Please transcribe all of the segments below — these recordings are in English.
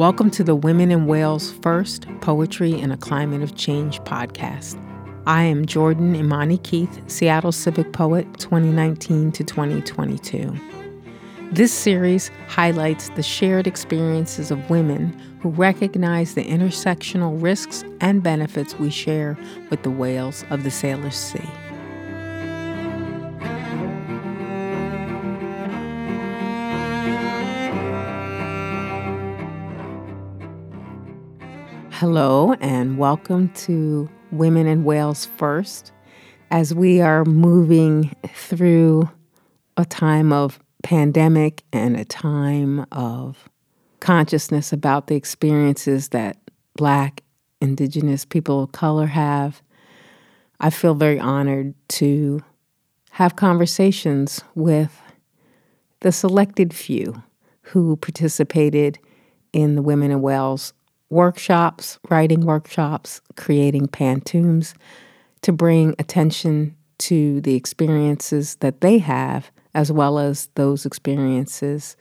Welcome to the Women in Whales First Poetry in a Climate of Change podcast. I am Jordan Imani Keith, Seattle Civic Poet 2019 to 2022. This series highlights the shared experiences of women who recognize the intersectional risks and benefits we share with the whales of the Salish Sea. Hello, and welcome to Women in Whales First. As we are moving through a time of pandemic and a time of consciousness about the experiences that Black, Indigenous people of color have, I feel very honored to have conversations with the selected few who participated in the Women in Whales workshops, writing workshops, creating pantoums to bring attention to the experiences that they have, as well as those experiences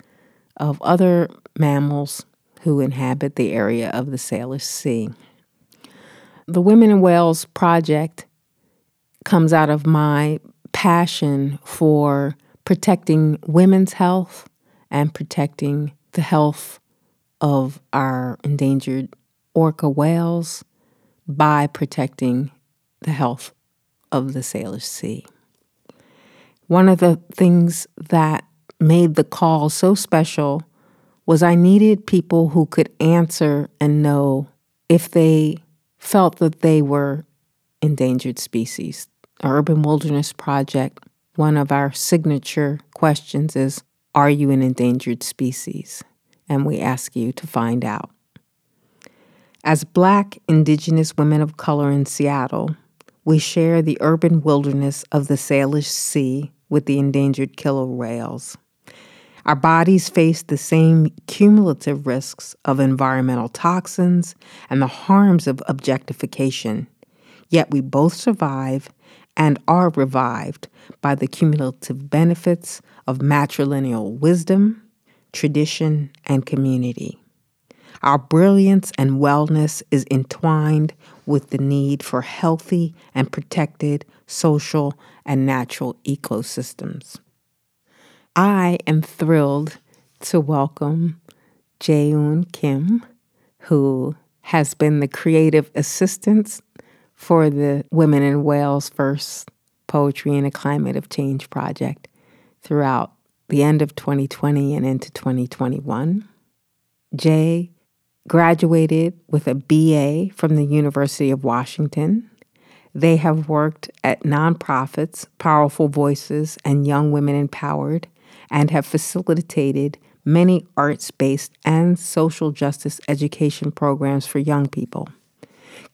of other mammals who inhabit the area of the Salish Sea. The Women in Whales project comes out of my passion for protecting women's health and protecting the health of our endangered orca whales by protecting the health of the Salish Sea. One of the things that made the call so special was I needed people who could answer and know if they felt that they were endangered species. Our Urban Wilderness Project, one of our signature questions is Are you an endangered species? And we ask you to find out. As Black, Indigenous women of color in Seattle, we share the urban wilderness of the Salish Sea with the endangered killer whales. Our bodies face the same cumulative risks of environmental toxins and the harms of objectification, yet we both survive and are revived by the cumulative benefits of matrilineal wisdom, tradition, and community. Our brilliance and wellness is entwined with the need for healthy and protected social and natural ecosystems. I am thrilled to welcome Jaeun Kim, who has been the creative assistant for the Women in Whales First Poetry in a Climate of Change project throughout the end of 2020 and into 2021. Jay graduated with a BA from the University of Washington. They have worked at nonprofits, Powerful Voices, and Young Women Empowered, and have facilitated many arts based and social justice education programs for young people.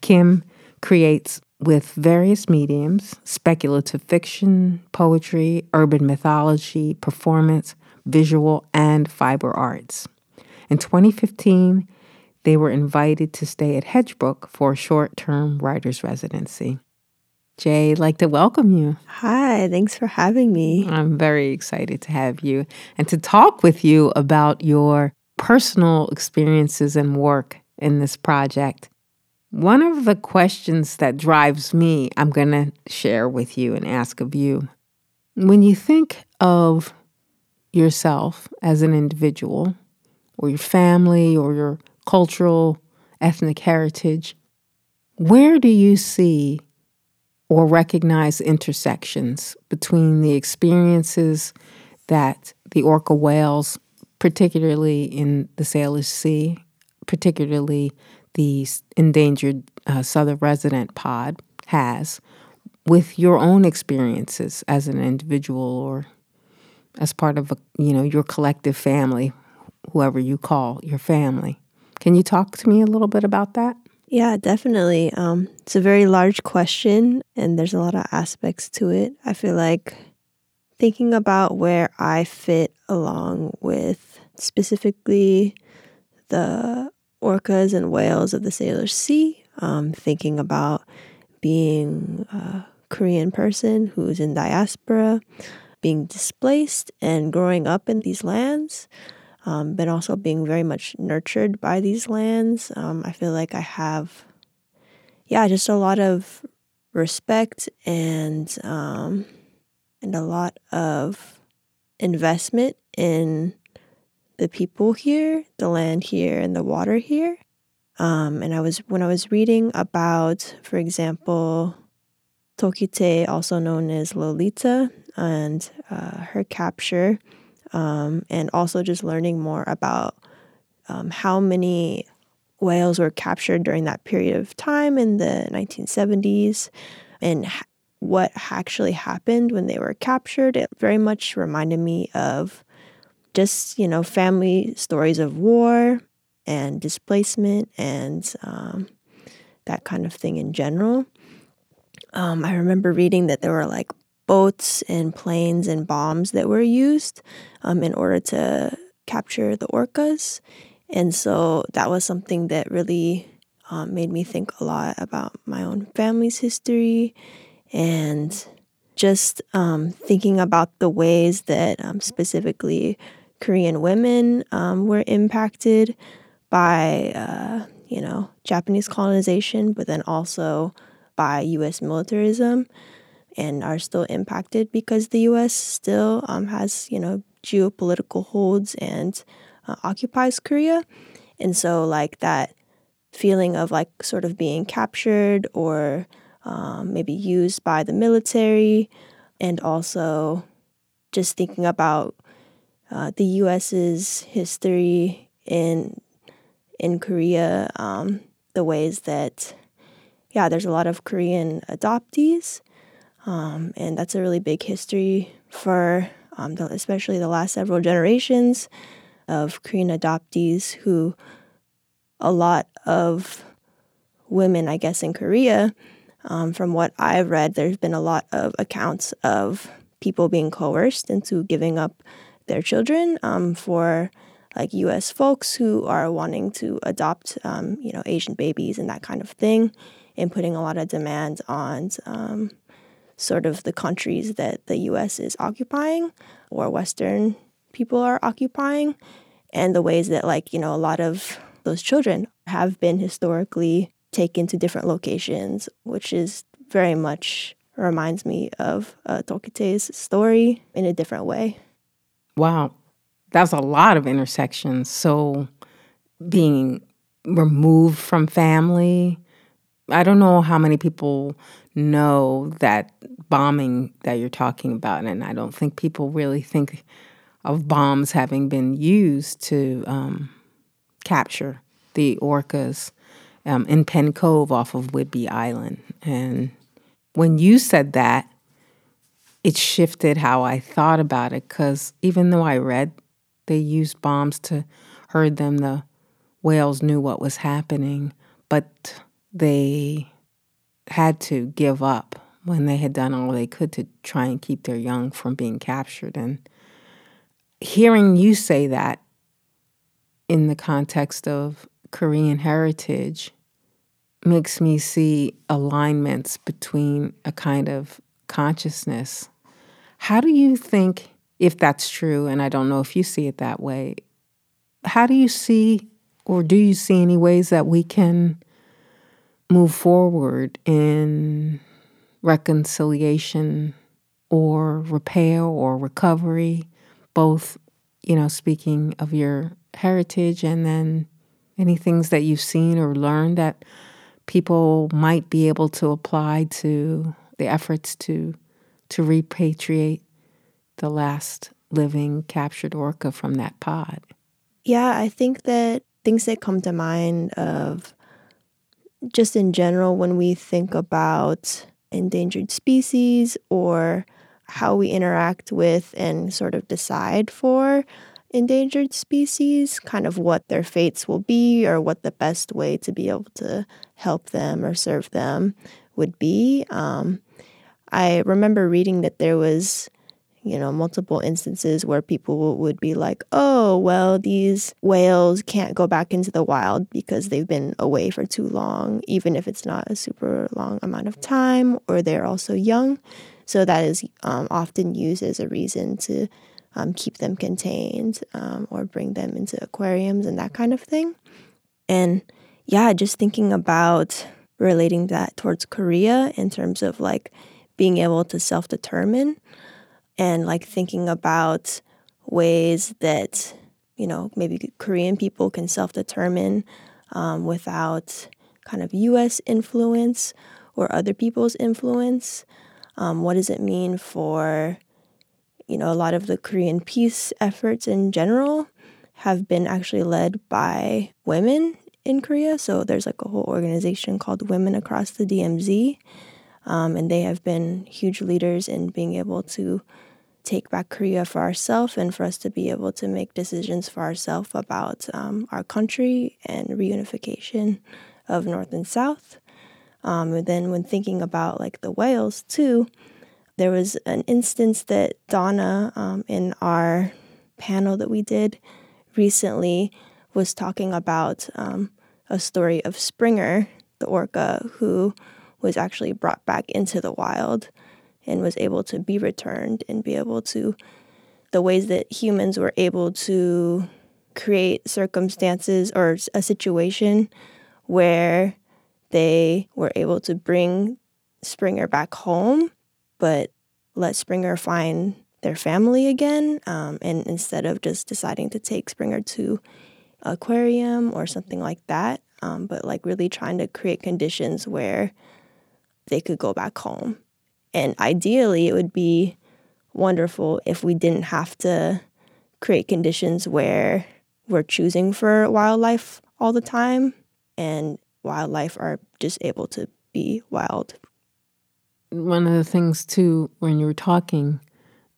Kim creates with various mediums speculative fiction, poetry, urban mythology, performance, visual, and fiber arts. In 2015, they were invited to stay at Hedgebrook for a short term writer's residency. Jay, I'd like to welcome you. Hi, thanks for having me. I'm very excited to have you and to talk with you about your personal experiences and work in this project. One of the questions that drives me, I'm going to share with you and ask of you. When you think of yourself as an individual, or your family, or your cultural, ethnic heritage, where do you see or recognize intersections between the experiences that the orca whales, particularly in the Salish Sea, particularly the endangered uh, southern resident pod has with your own experiences as an individual or as part of a, you know your collective family whoever you call your family. Can you talk to me a little bit about that? Yeah definitely. Um, it's a very large question and there's a lot of aspects to it. I feel like thinking about where i fit along with specifically the orcas and whales of the Salish Sea, um, thinking about being a Korean person who's in diaspora, being displaced, and growing up in these lands. um, but also being very much nurtured by these lands. Um, I feel like I have, yeah, just a lot of respect and um, and a lot of investment in the people here, the land here, and the water here. Um, and I was when I was reading about, for example, Tokitae, also known as Lolita, and uh, her capture, um, and also just learning more about um, how many whales were captured during that period of time in the 1970s and what actually happened when they were captured. It very much reminded me of just, you know, family stories of war and displacement and um, that kind of thing in general. Um, I remember reading that there were like boats and planes and bombs that were used um, in order to capture the orcas. And so that was something that really um, made me think a lot about my own family's history and just um, thinking about the ways that um, specifically Korean women um, were impacted by, uh, you know, Japanese colonization, but then also by U.S. militarism and are still impacted because the U.S. still um, has, you know, geopolitical holds and uh, occupies Korea. And so, like, that feeling of like sort of being captured or um, maybe used by the military, and also just thinking about uh, the U.S.'s history in in Korea, um, the ways that yeah, there's a lot of Korean adoptees, um, and that's a really big history for um, the, especially the last several generations of Korean adoptees who a lot of women, I guess, in Korea, um, from what I've read, there's been a lot of accounts of people being coerced into giving up their children um, for like U.S. folks who are wanting to adopt, um, you know, Asian babies and that kind of thing, and putting a lot of demand on um, sort of the countries that the U.S. is occupying or Western people are occupying, and the ways that, like, you know, a lot of those children have been historically taken to different locations, which is very much reminds me of uh, Tokitae's story in a different way. Wow, that's a lot of intersections. So being removed from family, I don't know how many people know that bombing that you're talking about, and I don't think people really think of bombs having been used to um, capture the orcas um, in Penn Cove off of Whidbey Island. And when you said that, it shifted how I thought about it because even though I read they used bombs to herd them, the whales knew what was happening, but they had to give up when they had done all they could to try and keep their young from being captured. And hearing you say that in the context of Korean heritage makes me see alignments between a kind of consciousness. How do you think, if that's true, and I don't know if you see it that way, how do you see, or do you see any ways that we can move forward in reconciliation or repair or recovery, both, you know, speaking of your heritage and then any things that you've seen or learned that people might be able to apply to the efforts to to repatriate the last living captured orca from that pod. Yeah, I think that things that come to mind of just in general when we think about endangered species or how we interact with and sort of decide for endangered species, kind of what their fates will be or what the best way to be able to help them or serve them would be. Um, I remember reading that there was, you know, multiple instances where people would be like, oh, well, these whales can't go back into the wild because they've been away for too long, even if it's not a super long amount of time, or they're also young. So that is um, often used as a reason to um, keep them contained um, or bring them into aquariums and that kind of thing. And yeah, just thinking about relating that towards Korea in terms of like being able to self determine and like thinking about ways that, you know, maybe Korean people can self determine um, without kind of US influence or other people's influence. Um, what does it mean for, you know, a lot of the Korean peace efforts in general have been actually led by women in Korea. So there's like a whole organization called Women Across the DMZ. Um, and they have been huge leaders in being able to take back Korea for ourselves and for us to be able to make decisions for ourselves about um, our country and reunification of North and South. Um, and then when thinking about like the whales too, there was an instance that Donna um, in our panel that we did recently was talking about um, a story of Springer, the orca, who was actually brought back into the wild and was able to be returned and be able to the ways that humans were able to create circumstances or a situation where they were able to bring Springer back home, but let Springer find their family again. Um, and instead of just deciding to take Springer to aquarium or something like that, um, but like really trying to create conditions where they could go back home. And ideally, it would be wonderful if we didn't have to create conditions where we're choosing for wildlife all the time and wildlife are just able to be wild. One of the things, too, when you were talking,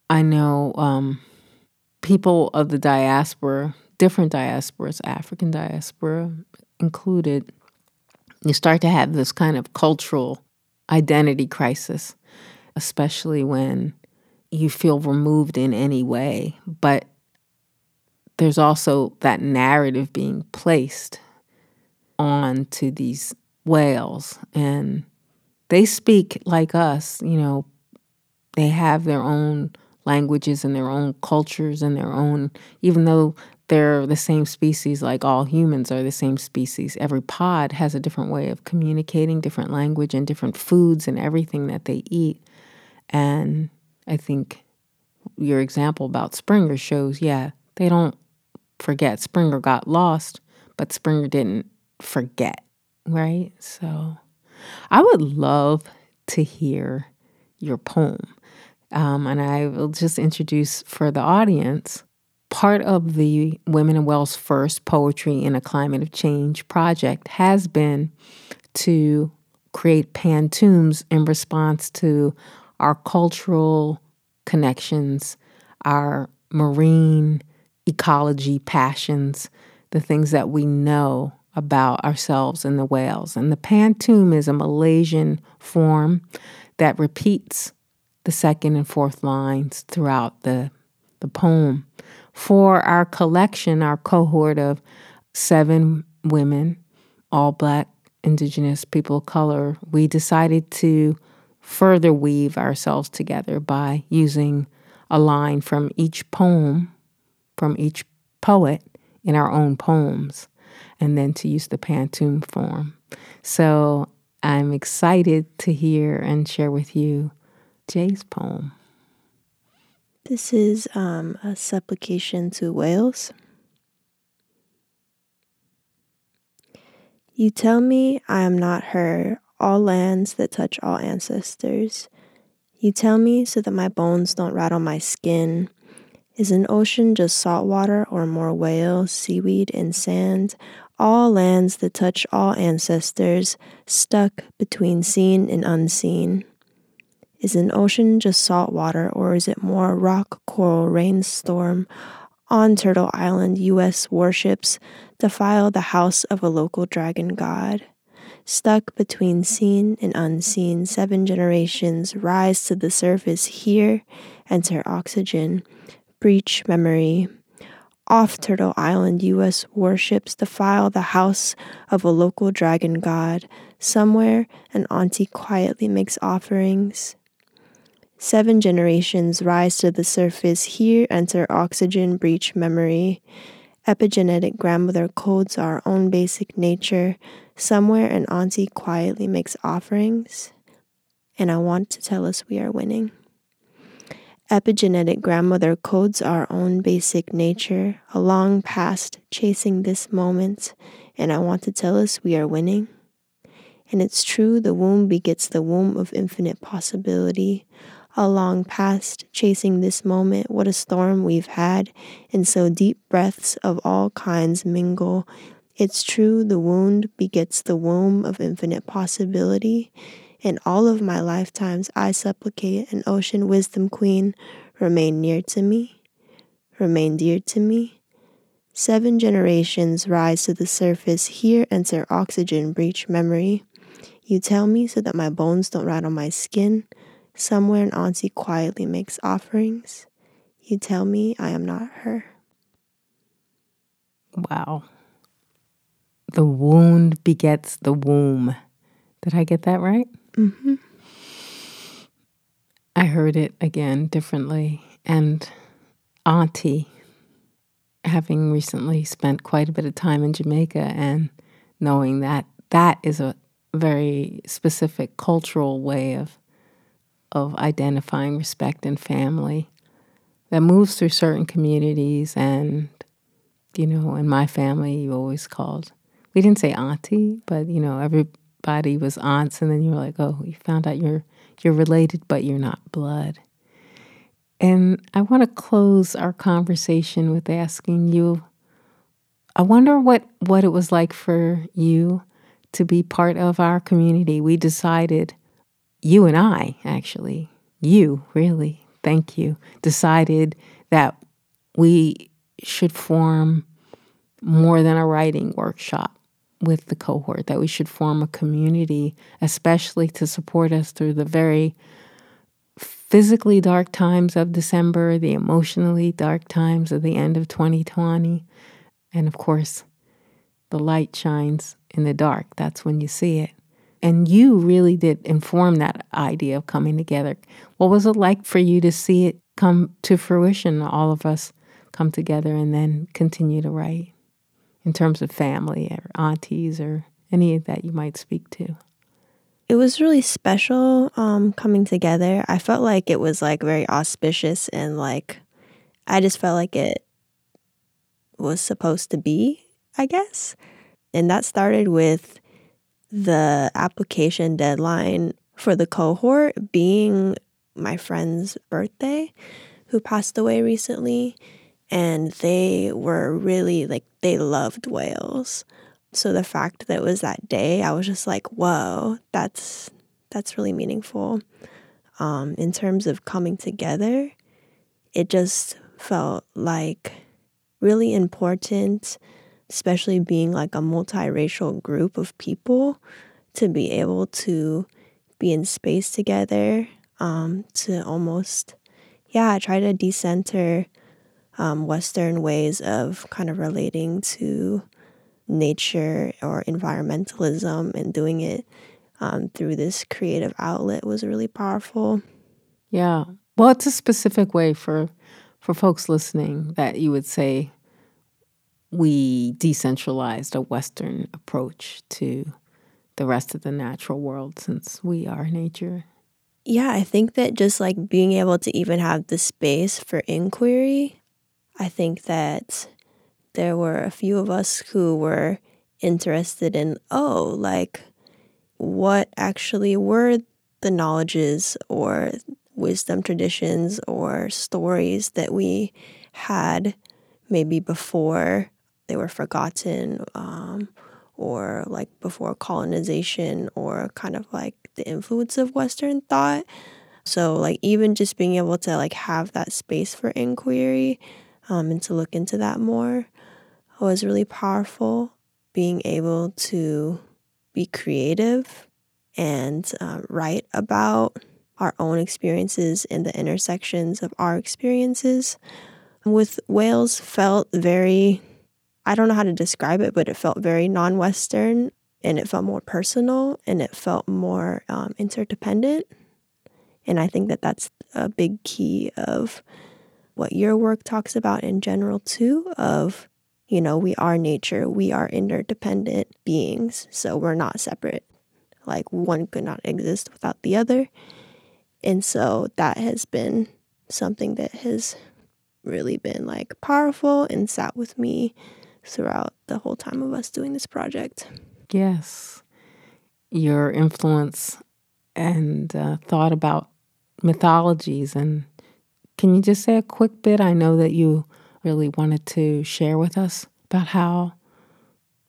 I know um, people of the diaspora, different diasporas, African diaspora included, you start to have this kind of cultural identity crisis, especially when you feel removed in any way. But there's also that narrative being placed onto these whales, and they speak like us, you know, they have their own languages and their own cultures and their own, even though they're the same species like all humans are the same species. Every pod has a different way of communicating, different language, and different foods and everything that they eat. And I think your example about Springer shows, yeah, they don't forget. Springer got lost, but Springer didn't forget, right? So I would love to hear your poem. Um, and I will just introduce for the audience part of the Women in Whales First Poetry in a Climate of Change project has been to create pantoums in response to our cultural connections, our marine ecology passions, the things that we know about ourselves and the whales. And the pantoum is a Malaysian form that repeats the second and fourth lines throughout the, the poem for our collection, our cohort of seven women, all black, indigenous people of color, we decided to further weave ourselves together by using a line from each poem, from each poet in our own poems, and then to use the pantoum form. So I'm excited to hear and share with you Jay's poem. This is um, a supplication to whales. You tell me I am not her, all lands that touch all ancestors. You tell me so that my bones don't rattle my skin. Is an ocean just salt water or more whales, seaweed, and sand? All lands that touch all ancestors, stuck between seen and unseen. Is an ocean just salt water, or is it more rock, coral, rainstorm? On Turtle Island, U.S. warships defile the house of a local dragon god. Stuck between seen and unseen, seven generations rise to the surface here, enter oxygen, breach memory. Off Turtle Island, U.S. warships defile the house of a local dragon god. Somewhere, an auntie quietly makes offerings. Seven generations rise to the surface. Here enter oxygen breach memory. Epigenetic grandmother codes our own basic nature. Somewhere an auntie quietly makes offerings. And I want to tell us we are winning. Epigenetic grandmother codes our own basic nature, a long past chasing this moment, and I want to tell us we are winning. And it's true, the womb begets the womb of infinite possibility, a long past chasing this moment. What a storm we've had, and so deep breaths of all kinds mingle. It's true, the wound begets the womb of infinite possibility in all of my lifetimes, I supplicate an ocean wisdom queen remain near to me, remain dear to me. Seven generations rise to the surface. Here enter oxygen breach memory. You tell me so that my bones don't rot on my skin. Somewhere an auntie quietly makes offerings. You tell me I am not her. Wow. The wound begets the womb. Did I get that right? Mm-hmm. I heard it again differently. And Auntie, having recently spent quite a bit of time in Jamaica and knowing that that is a very specific cultural way of of identifying respect and family that moves through certain communities and you know in my family you always called we didn't say auntie but you know everybody was aunts, and then you were like, oh, you found out you're you're related, but you're not blood. And I want to close our conversation with asking you. I wonder what what it was like for you to be part of our community. We decided, you and I actually, you really, thank you, decided that we should form more than a writing workshop with the cohort that we should form a community, especially to support us through the very physically dark times of December, the emotionally dark times of the end of 2020. And of course, the light shines in the dark. That's when you see it. And you really did inform that idea of coming together. What was it like for you to see it come to fruition, all of us come together and then continue to write? in terms of family or aunties or any that you might speak to? It was really special um, coming together. I felt like it was like very auspicious and like I just felt like it was supposed to be, I guess. And that started with the application deadline for the cohort being my friend's birthday, who passed away recently and they were really like they loved whales. So the fact that it was that day, I was just like, whoa, that's that's really meaningful. Um, in terms of coming together, it just felt like really important, especially being like a multiracial group of people, to be able to be in space together, um, to almost, yeah, try to decenter um, Western ways of kind of relating to nature or environmentalism and doing it um, through this creative outlet was really powerful. Yeah. Well, it's a specific way for for folks listening that you would say we decentralized a Western approach to the rest of the natural world since we are nature. Yeah, I think that just like being able to even have the space for inquiry I think that there were a few of us who were interested in, oh, like what actually were the knowledges or wisdom traditions or stories that we had maybe before they were forgotten um, or like before colonization or kind of like the influence of Western thought. So, like, even just being able to like have that space for inquiry um, and to look into that more was really powerful. Being able to be creative and uh, write about our own experiences and the intersections of our experiences with whales felt very I don't know how to describe it, but it felt very non Western and it felt more personal and it felt more um, interdependent. And I think that that's a big key of what your work talks about in general, too, of, you know, we are nature, we are interdependent beings, so we're not separate. Like one could not exist without the other. And so that has been something that has really been like powerful and sat with me throughout the whole time of us doing this project. Yes. Your influence and uh, thought about mythologies. And can you just say a quick bit? I know that you really wanted to share with us about how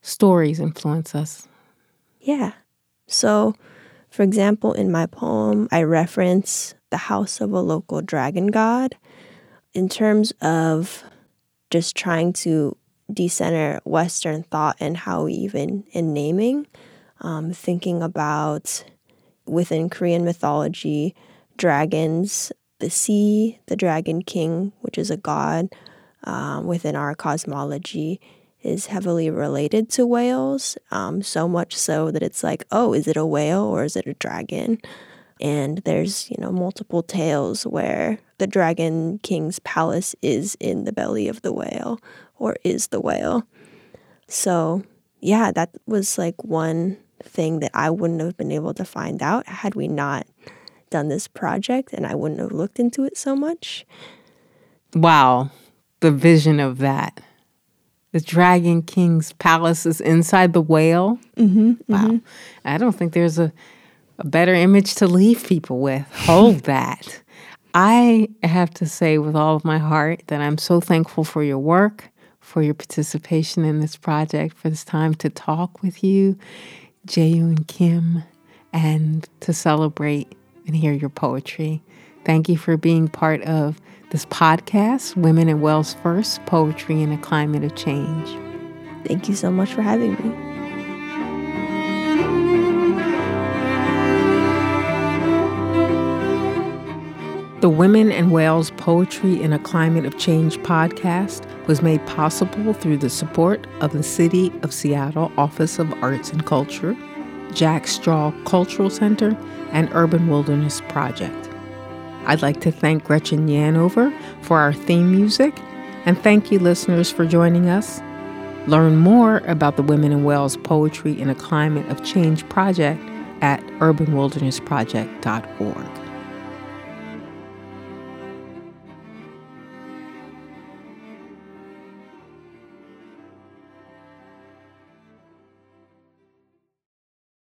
stories influence us. Yeah. So, for example, in my poem, I reference the house of a local dragon god in terms of just trying to decenter Western thought and how even in naming, um, thinking about within Korean mythology, dragons, the sea, the dragon king, which is a god um, within our cosmology, is heavily related to whales. Um, so much so that it's like, oh, is it a whale or is it a dragon? And there's, you know, multiple tales where the dragon king's palace is in the belly of the whale or is the whale. So, yeah, that was like one thing that I wouldn't have been able to find out had we not done this project and I wouldn't have looked into it so much. Wow, the vision of that. The Dragon King's palace is inside the whale. Mm-hmm, wow. Mm-hmm. I don't think there's a, a better image to leave people with. Hold that. I have to say with all of my heart that I'm so thankful for your work, for your participation in this project, for this time to talk with you, Jaeyoon Kim, and to celebrate and hear your poetry. Thank you for being part of this podcast, Women in Whales First Poetry in a Climate of Change. Thank you so much for having me. The Women and Whales Poetry in a Climate of Change podcast was made possible through the support of the City of Seattle Office of Arts and Culture, Jack Straw Cultural Center, and Urban Wilderness Project. I'd like to thank Gretchen Yanover for our theme music, and thank you, listeners, for joining us. Learn more about the Women and Whales Poetry in a Climate of Change project at urbanwildernessproject.org.